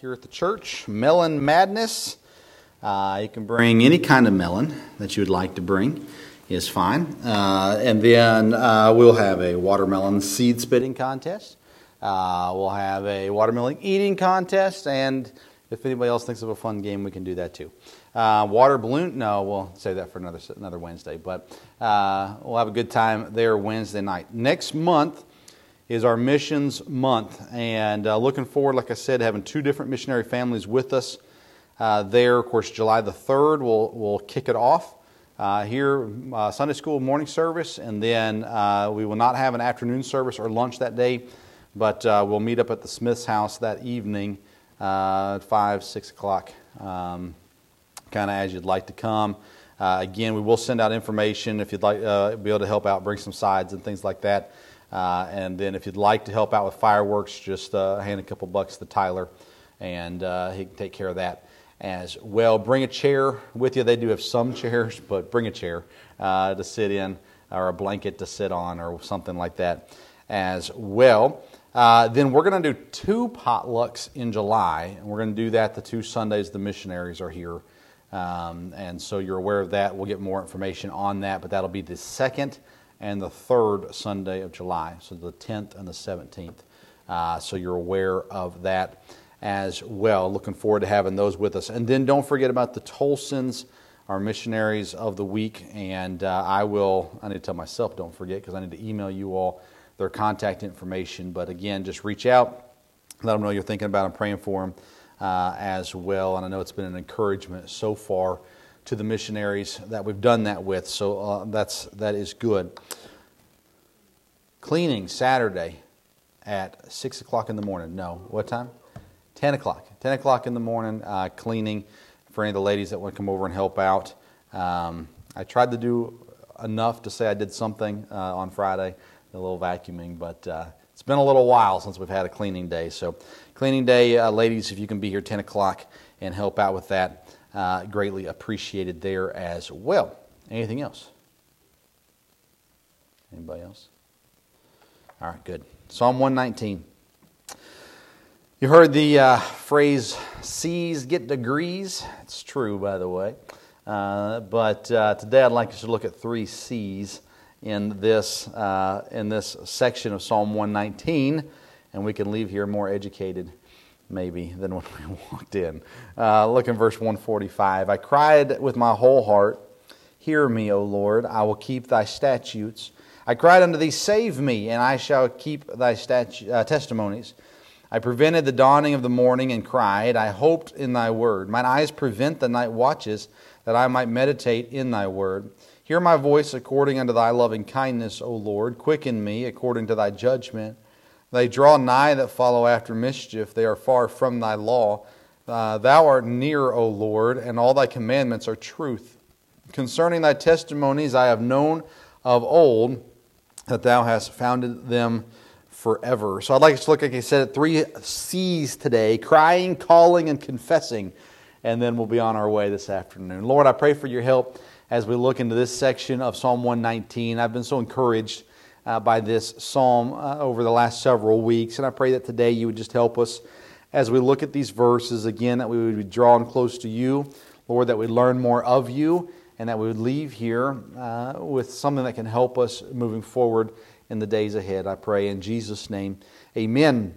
here at the church. Melon Madness. Uh, you can bring any kind of melon that you would like to bring, is fine. Uh, and then uh, we'll have a watermelon seed spitting contest. Uh, we'll have a watermelon eating contest, and if anybody else thinks of a fun game, we can do that too. Uh, water balloon? No, we'll save that for another another Wednesday. But uh, we'll have a good time there Wednesday night. Next month is our missions month, and uh, looking forward, like I said, having two different missionary families with us uh, there. Of course, July the third, we'll we'll kick it off. Uh, here, uh, Sunday school morning service, and then we will not have an afternoon service or lunch that day, but we'll meet up at the Smith's house that evening at 5, 6 o'clock. Um, kind of as you'd like to come. Uh, again, we will send out information if you'd like uh, be able to help out, bring some sides and things like that. Uh, and then if you'd like to help out with fireworks, just uh, hand a couple bucks to Tyler, and uh, he can take care of that as well. Bring a chair with you. They do have some chairs, but bring a chair uh, to sit in or a blanket to sit on or something like that as well. then we're going to do two potlucks in July, and we're going to do that the two Sundays the missionaries are here. Um, and so you're aware of that. We'll get more information on that, but that'll be the second and the third Sunday of July, so the 10th and the 17th. Uh, so you're aware of that as well. Looking forward to having those with us. And then don't forget about the Tolsons, our missionaries of the week. And uh, I will, I need to tell myself, don't forget, because I need to email you all their contact information. But again, just reach out, let them know you're thinking about them, praying for them uh, as well. And I know it's been an encouragement so far to the missionaries that we've done that with. So uh, that's that is good. Cleaning Saturday at six o'clock in the morning. No, what time? Ten o'clock. Ten o'clock in the morning. Uh, cleaning for any of the ladies that want to come over and help out. Um, I tried to do enough to say I did something uh, on Friday, a little vacuuming, but uh, it's been a little while since we've had a cleaning day. So cleaning day, uh, ladies, if you can be here 10 o'clock and help out with that, uh, greatly appreciated there as well. Anything else? Anybody else? All right, good. Psalm 119. You heard the uh, phrase C's get degrees. It's true, by the way. Uh, but uh, today I'd like us to look at three C's in this, uh, in this section of Psalm 119 and we can leave here more educated, maybe, than when we walked in. Uh, look in verse 145. I cried with my whole heart, Hear me, O Lord, I will keep thy statutes. I cried unto thee, Save me, and I shall keep thy statu- uh, testimonies. I prevented the dawning of the morning and cried. I hoped in thy word. Mine eyes prevent the night watches, that I might meditate in thy word. Hear my voice according unto thy loving kindness, O Lord. Quicken me according to thy judgment. They draw nigh that follow after mischief. They are far from thy law. Uh, thou art near, O Lord, and all thy commandments are truth. Concerning thy testimonies, I have known of old that thou hast founded them forever. So I'd like us to look, like I said, at three C's today crying, calling, and confessing. And then we'll be on our way this afternoon. Lord, I pray for your help as we look into this section of Psalm 119. I've been so encouraged uh, by this psalm uh, over the last several weeks. And I pray that today you would just help us as we look at these verses again, that we would be drawn close to you, Lord, that we learn more of you, and that we would leave here uh, with something that can help us moving forward in the days ahead. I pray in Jesus' name. Amen.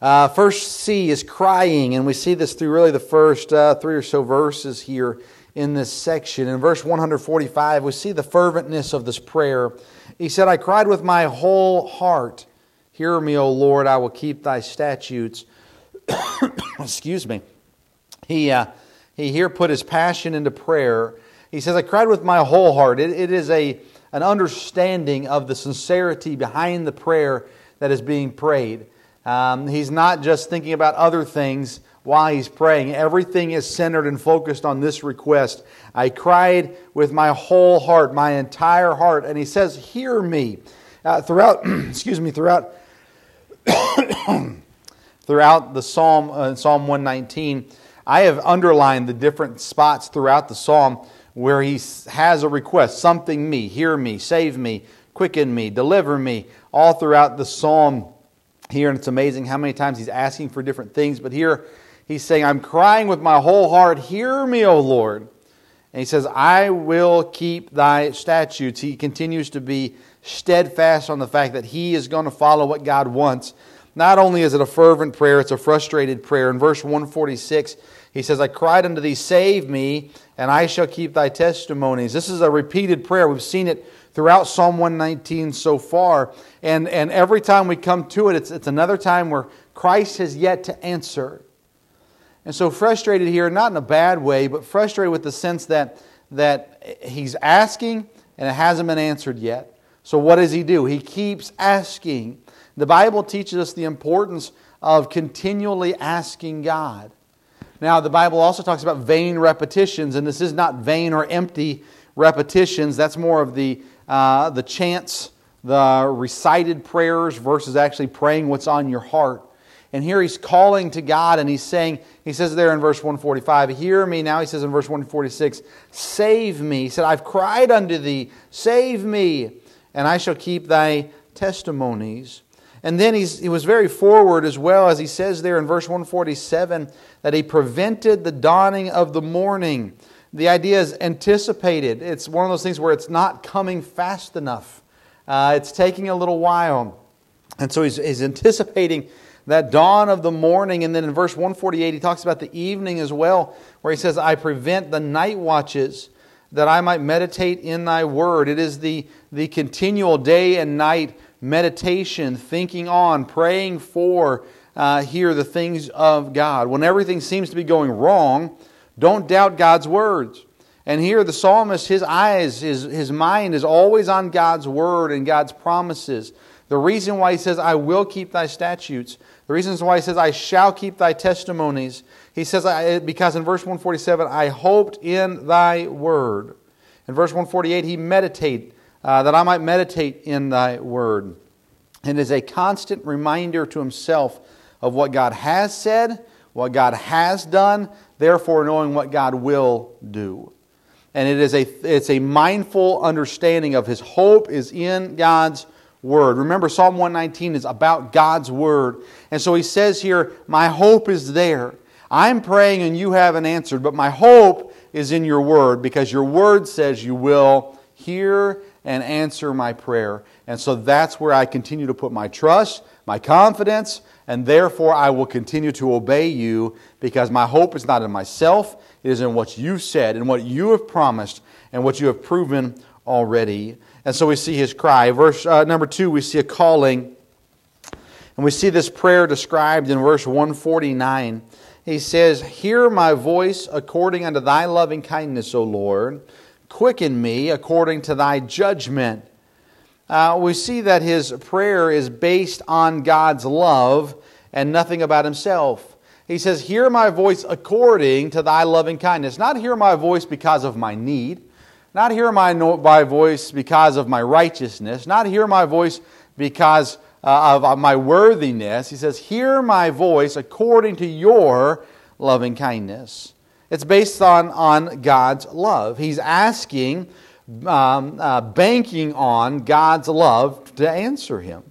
Uh, first C is crying, and we see this through really the first uh, three or so verses here in this section. In verse 145, we see the ferventness of this prayer. He said, I cried with my whole heart. Hear me, O Lord, I will keep thy statutes. Excuse me. He, uh, he here put his passion into prayer. He says, I cried with my whole heart. it, it is a, an understanding of the sincerity behind the prayer that is being prayed. Um, he's not just thinking about other things while he's praying. Everything is centered and focused on this request. I cried with my whole heart, my entire heart. And he says, Hear me. Uh, throughout, excuse me, throughout. throughout the psalm uh, psalm 119 i have underlined the different spots throughout the psalm where he has a request something me hear me save me quicken me deliver me all throughout the psalm here, and it's amazing how many times he's asking for different things. But here he's saying, I'm crying with my whole heart, Hear me, O Lord. And he says, I will keep thy statutes. He continues to be steadfast on the fact that he is going to follow what God wants. Not only is it a fervent prayer, it's a frustrated prayer. In verse 146, he says, I cried unto thee, Save me, and I shall keep thy testimonies. This is a repeated prayer. We've seen it throughout Psalm 119 so far. And, and every time we come to it, it's, it's another time where Christ has yet to answer. And so frustrated here, not in a bad way, but frustrated with the sense that, that he's asking and it hasn't been answered yet. So what does he do? He keeps asking. The Bible teaches us the importance of continually asking God. Now, the Bible also talks about vain repetitions, and this is not vain or empty repetitions. That's more of the, uh, the chants, the recited prayers versus actually praying what's on your heart. And here he's calling to God and he's saying, he says there in verse 145, Hear me. Now he says in verse 146, Save me. He said, I've cried unto thee, save me, and I shall keep thy testimonies. And then he was very forward as well, as he says there in verse 147, that he prevented the dawning of the morning. The idea is anticipated. It's one of those things where it's not coming fast enough, uh, it's taking a little while. And so he's, he's anticipating that dawn of the morning. And then in verse 148, he talks about the evening as well, where he says, I prevent the night watches that I might meditate in thy word. It is the, the continual day and night meditation, thinking on, praying for uh, here the things of God. When everything seems to be going wrong, don't doubt God's words. And here the psalmist, his eyes, his, his mind is always on God's word and God's promises. The reason why he says, I will keep thy statutes, the reason why he says, I shall keep thy testimonies, he says, because in verse 147, I hoped in thy word. In verse 148, he meditate, uh, that I might meditate in thy word. And is a constant reminder to himself of what God has said, what God has done, therefore knowing what God will do. And it is a, it's a mindful understanding of his hope is in God's word. Remember, Psalm 119 is about God's word. And so he says here, My hope is there. I'm praying and you haven't answered, but my hope is in your word because your word says you will hear and answer my prayer. And so that's where I continue to put my trust, my confidence, and therefore I will continue to obey you because my hope is not in myself, it is in what you said and what you have promised and what you have proven already. And so we see his cry. Verse uh, number two, we see a calling. And we see this prayer described in verse 149. He says, Hear my voice according unto thy loving kindness, O Lord Quicken me according to thy judgment. Uh, we see that his prayer is based on God's love and nothing about himself. He says, Hear my voice according to thy loving kindness. Not hear my voice because of my need. Not hear my, my voice because of my righteousness. Not hear my voice because uh, of my worthiness. He says, Hear my voice according to your loving kindness. It's based on, on God's love. He's asking, um, uh, banking on God's love to answer him.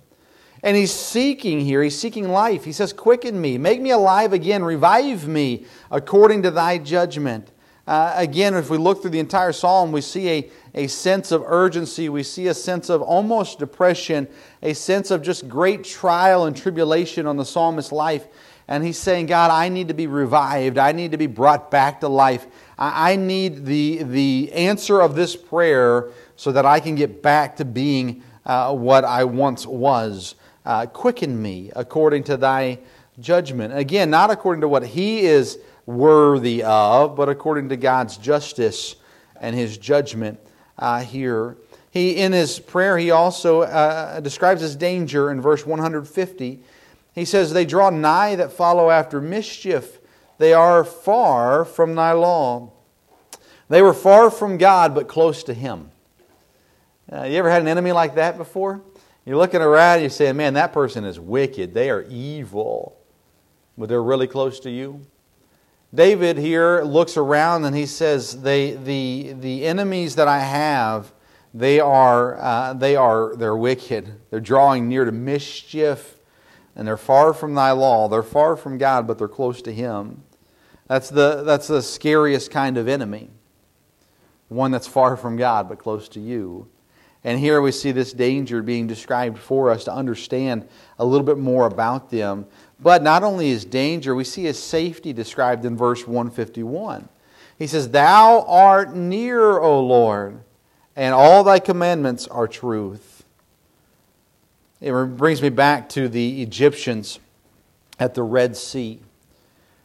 And he's seeking here, he's seeking life. He says, Quicken me, make me alive again, revive me according to thy judgment. Uh, again, if we look through the entire psalm, we see a, a sense of urgency. We see a sense of almost depression, a sense of just great trial and tribulation on the psalmist's life and he's saying, God, I need to be revived. I need to be brought back to life. I need the, the answer of this prayer so that I can get back to being uh, what I once was. Uh, quicken me according to thy judgment. Again, not according to what he is worthy of, but according to God's justice and his judgment uh, here. He, in his prayer, he also uh, describes his danger in verse 150. He says, They draw nigh that follow after mischief. They are far from thy law. They were far from God, but close to him. Uh, you ever had an enemy like that before? You're looking around, you're saying, Man, that person is wicked. They are evil. But they're really close to you. David here looks around and he says, they, the, the enemies that I have, they are, uh, they are they're wicked. They're drawing near to mischief. and they're far from thy law. They're far from God, but they're close to him. That's the, that's the scariest kind of enemy. One that's far from God, but close to you. And here we see this danger being described for us to understand a little bit more about them. But not only is danger, we see his safety described in verse 151. He says, Thou art near, O Lord, and all thy commandments are truth. It brings me back to the Egyptians at the Red Sea.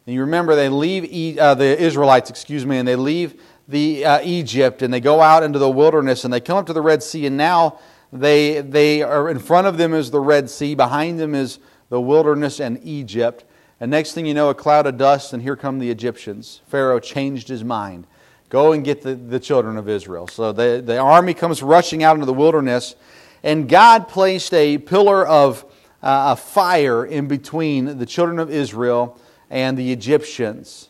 And you remember they leave uh, the Israelites, excuse me, and they leave the uh, Egypt and they go out into the wilderness and they come up to the Red Sea and now they they are in front of them is the Red Sea, behind them is the wilderness and Egypt. And next thing you know, a cloud of dust, and here come the Egyptians. Pharaoh changed his mind. Go and get the, the children of Israel. So the, the army comes rushing out into the wilderness, and God placed a pillar of uh, a fire in between the children of Israel and the Egyptians.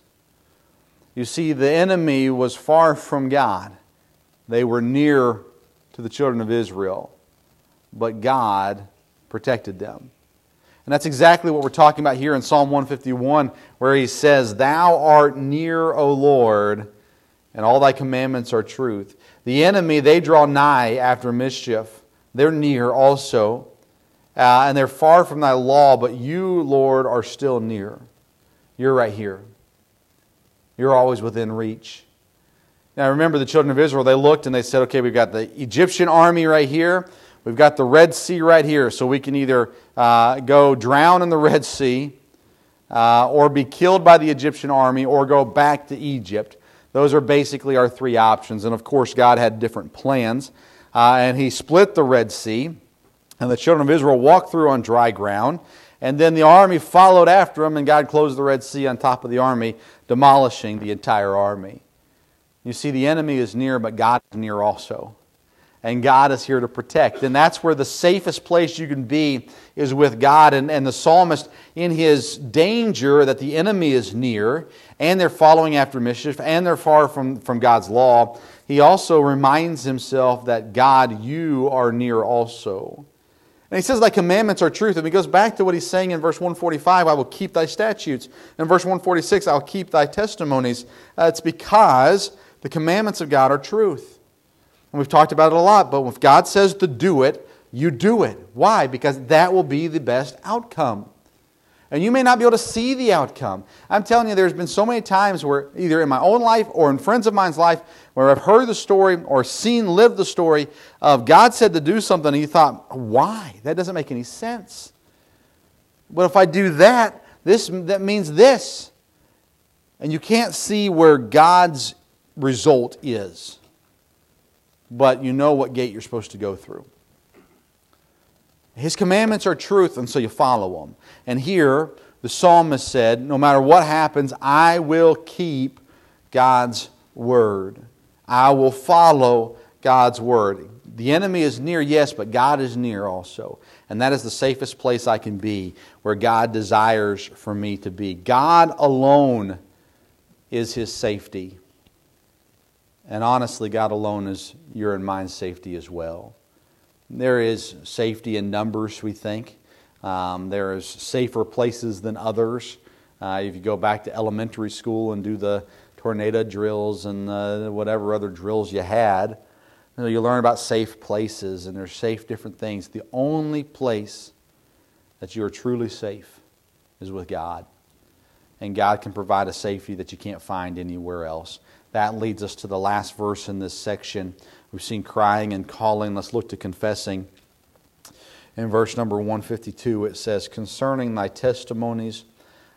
You see, the enemy was far from God. They were near to the children of Israel, but God protected them. And that's exactly what we're talking about here in Psalm 151, where he says, Thou art near, O Lord, and all thy commandments are truth. The enemy, they draw nigh after mischief. They're near also, uh, and they're far from thy law, but you, Lord, are still near. You're right here. You're always within reach. Now remember, the children of Israel, they looked and they said, okay, we've got the Egyptian army right here. We've got the Red Sea right here, so we can either uh, go drown in the Red Sea, uh, or be killed by the Egyptian army, or go back to Egypt. Those are basically our three options. And of course, God had different plans. Uh, and He split the Red Sea, and the children of Israel walked through on dry ground. And then the army followed after them, and God closed the Red Sea on top of the army, demolishing the entire army. You see, the enemy is near, but God is near also and God is here to protect. And that's where the safest place you can be is with God. And, and the psalmist, in his danger that the enemy is near, and they're following after mischief, and they're far from, from God's law, he also reminds himself that God, you are near also. And he says, Thy commandments are truth. And he goes back to what he's saying in verse 145 I will keep thy statutes. In verse 146, I'll keep thy testimonies. Uh, it's because the commandments of God are truth. And we've talked about it a lot, but if God says to do it, you do it. Why? Because that will be the best outcome. And you may not be able to see the outcome. I'm telling you, there's been so many times where, either in my own life or in friends of mine's life, where I've heard the story or seen, lived the story of God said to do something, and you thought, why? That doesn't make any sense. But if I do that, this, that means this. And you can't see where God's result is but you know what gate you're supposed to go through. His commandments are truth, and so you follow them. And here, the psalmist said, No matter what happens, I will keep God's word. I will follow God's word. The enemy is near, yes, but God is near also. And that is the safest place I can be, where God desires for me to be. God alone is his safety. And honestly, God alone is your and mine safety as well. There is safety in numbers, we think. Um, there is safer places than others. Uh, if you go back to elementary school and do the tornado drills and uh, whatever other drills you had, you, know, you learn about safe places and there's safe different things. The only place that you are truly safe is with God. And God can provide a safety that you can't find anywhere else. That leads us to the last verse in this section. We've seen crying and calling. Let's look to confessing. In verse number 152, it says, Concerning thy testimonies,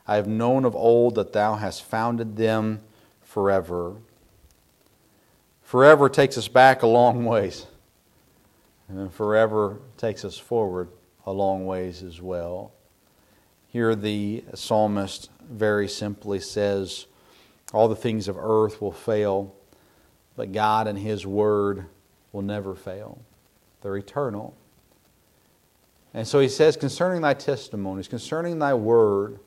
I have known of old that thou hast founded them forever. Forever takes us back a long ways, and forever takes us forward a long ways as well. Here, the psalmist very simply says, all the things of earth will fail, but God and His Word will never fail. They're eternal. And so he says, concerning thy testimonies, concerning thy word,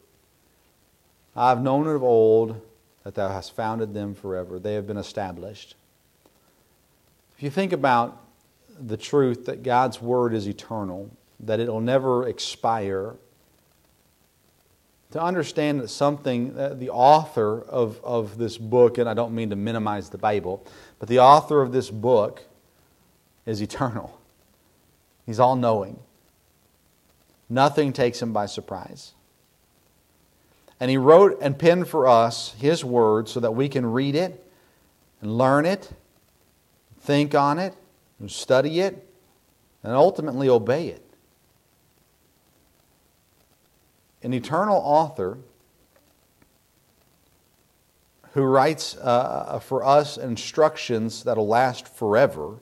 I have known of old that thou hast founded them forever. They have been established. If you think about the truth that God's word is eternal, that it will never expire, to understand that something, uh, the author of, of this book, and I don't mean to minimize the Bible, but the author of this book is eternal. He's all knowing. Nothing takes him by surprise. And he wrote and penned for us his word so that we can read it and learn it, think on it, and study it, and ultimately obey it. An eternal author who writes uh, for us instructions that'll last forever,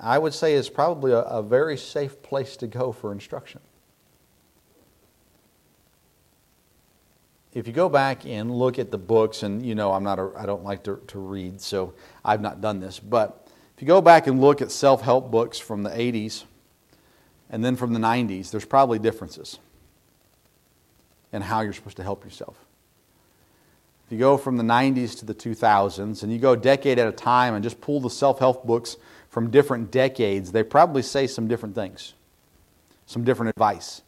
I would say is probably a, a very safe place to go for instruction. if you go back and look at the books, and you know I'm not a, I don't like to, to read, so I've not done this, but if you go back and look at self-help books from the 80s and then from the 90s, there's probably differences in how you're supposed to help yourself. If you go from the 90s to the 2000s and you go decade at a time and just pull the self-help books from different decades, they probably say some different things, some different advice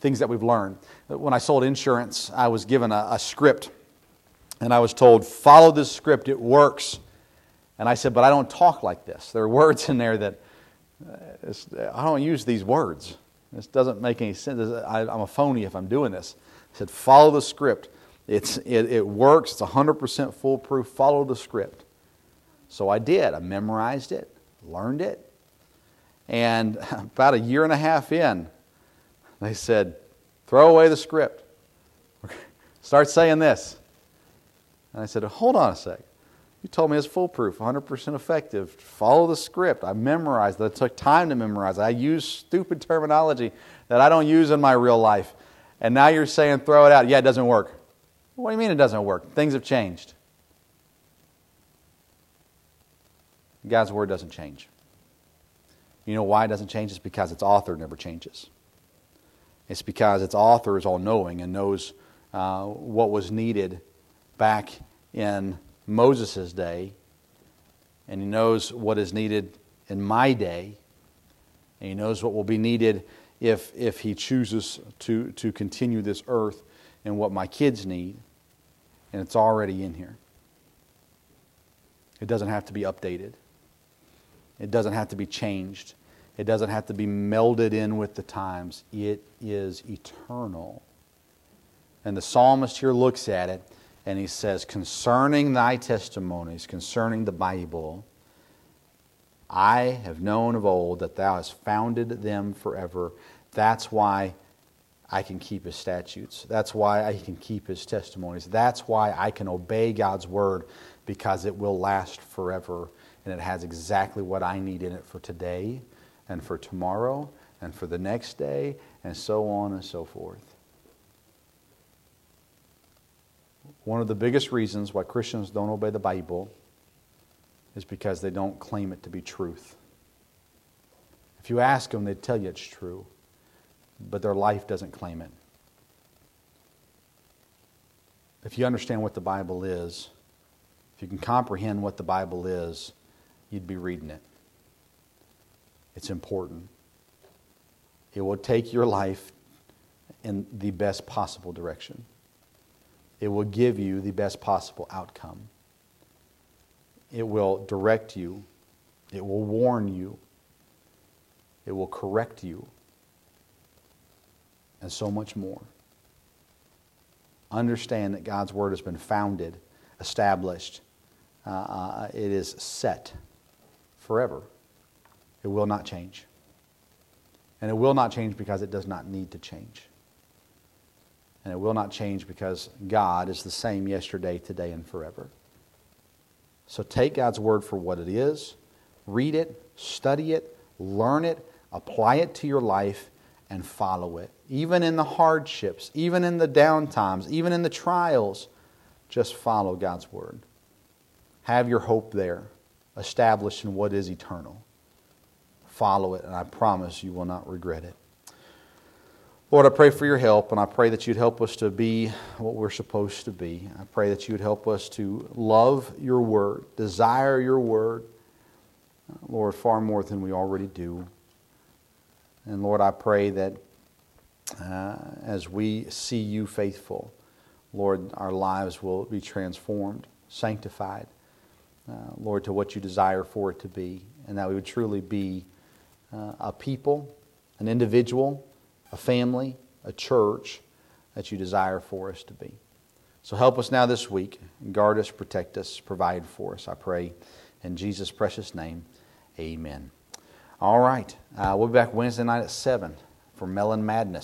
things that we've learned. When I sold insurance, I was given a, a script, and I was told, follow this script, it works. And I said, but I don't talk like this. There are words in there that uh, I don't use these words. This doesn't make any sense. I, am a phony if I'm doing this. I said, follow the script. It's, it, it works. It's 100% foolproof. Follow the script. So I did. I memorized it, learned it. And about a year and a half in, they said, throw away the script. Start saying this. And I said, hold on a sec. You told me it's foolproof, 100% effective. Follow the script. I memorized it. Took time to memorize. I use stupid terminology that I don't use in my real life. And now you're saying throw it out. Yeah, it doesn't work. What do you mean it doesn't work? Things have changed. God's word doesn't change. You know why it doesn't change? It's because its author never changes. It's because its author is all knowing and knows uh, what was needed back in Moses' day, and he knows what is needed in my day, and he knows what will be needed if, if he chooses to, to continue this earth and what my kids need, and it's already in here. It doesn't have to be updated. It doesn't have to be changed. It doesn't have to be melded in with the times. It is eternal. And the psalmist here looks at it and he says, Concerning thy testimonies, concerning the Bible, I have known of old that thou hast founded them forever. That's why I can keep his statutes. That's why I can keep his testimonies. That's why I can obey God's word because it will last forever and it has exactly what I need in it for today and for tomorrow and for the next day and so on and so forth. One of the biggest reasons why Christians don't obey the Bible is because they don't claim it to be truth. If you ask them, they'd tell you it's true, but their life doesn't claim it. If you understand what the Bible is, if you can comprehend what the Bible is, you'd be reading it. It's important. It will take your life in the best possible direction. It will give you the best possible outcome. It will direct you. It will warn you. It will correct you. And so much more. Understand that God's Word has been founded, established, uh, uh, it is set forever. It will not change. And it will not change because it does not need to change. And it will not change because God is the same yesterday, today, and forever. So take God's word for what it is, read it, study it, learn it, apply it to your life, and follow it. Even in the hardships, even in the downtimes, even in the trials, just follow God's word. Have your hope there, established in what is eternal follow it, and I promise you will not regret it. Lord, I pray for your help, and I pray that you'd help us to be what we're supposed to be. I pray that you'd help us to love your word, desire your word, Lord, far more than we already do. And Lord, I pray that uh, as we see you faithful, Lord, our lives will be transformed, sanctified, uh, Lord, to what you desire for it to be, and that we would truly be uh, a people, an individual, a family, a church that you desire for us to be. So help us now this week. Guard us, protect us, provide for us, I pray. In Jesus' precious name, amen. All right. Uh, we'll be back Wednesday night at 7 for Melon Madness.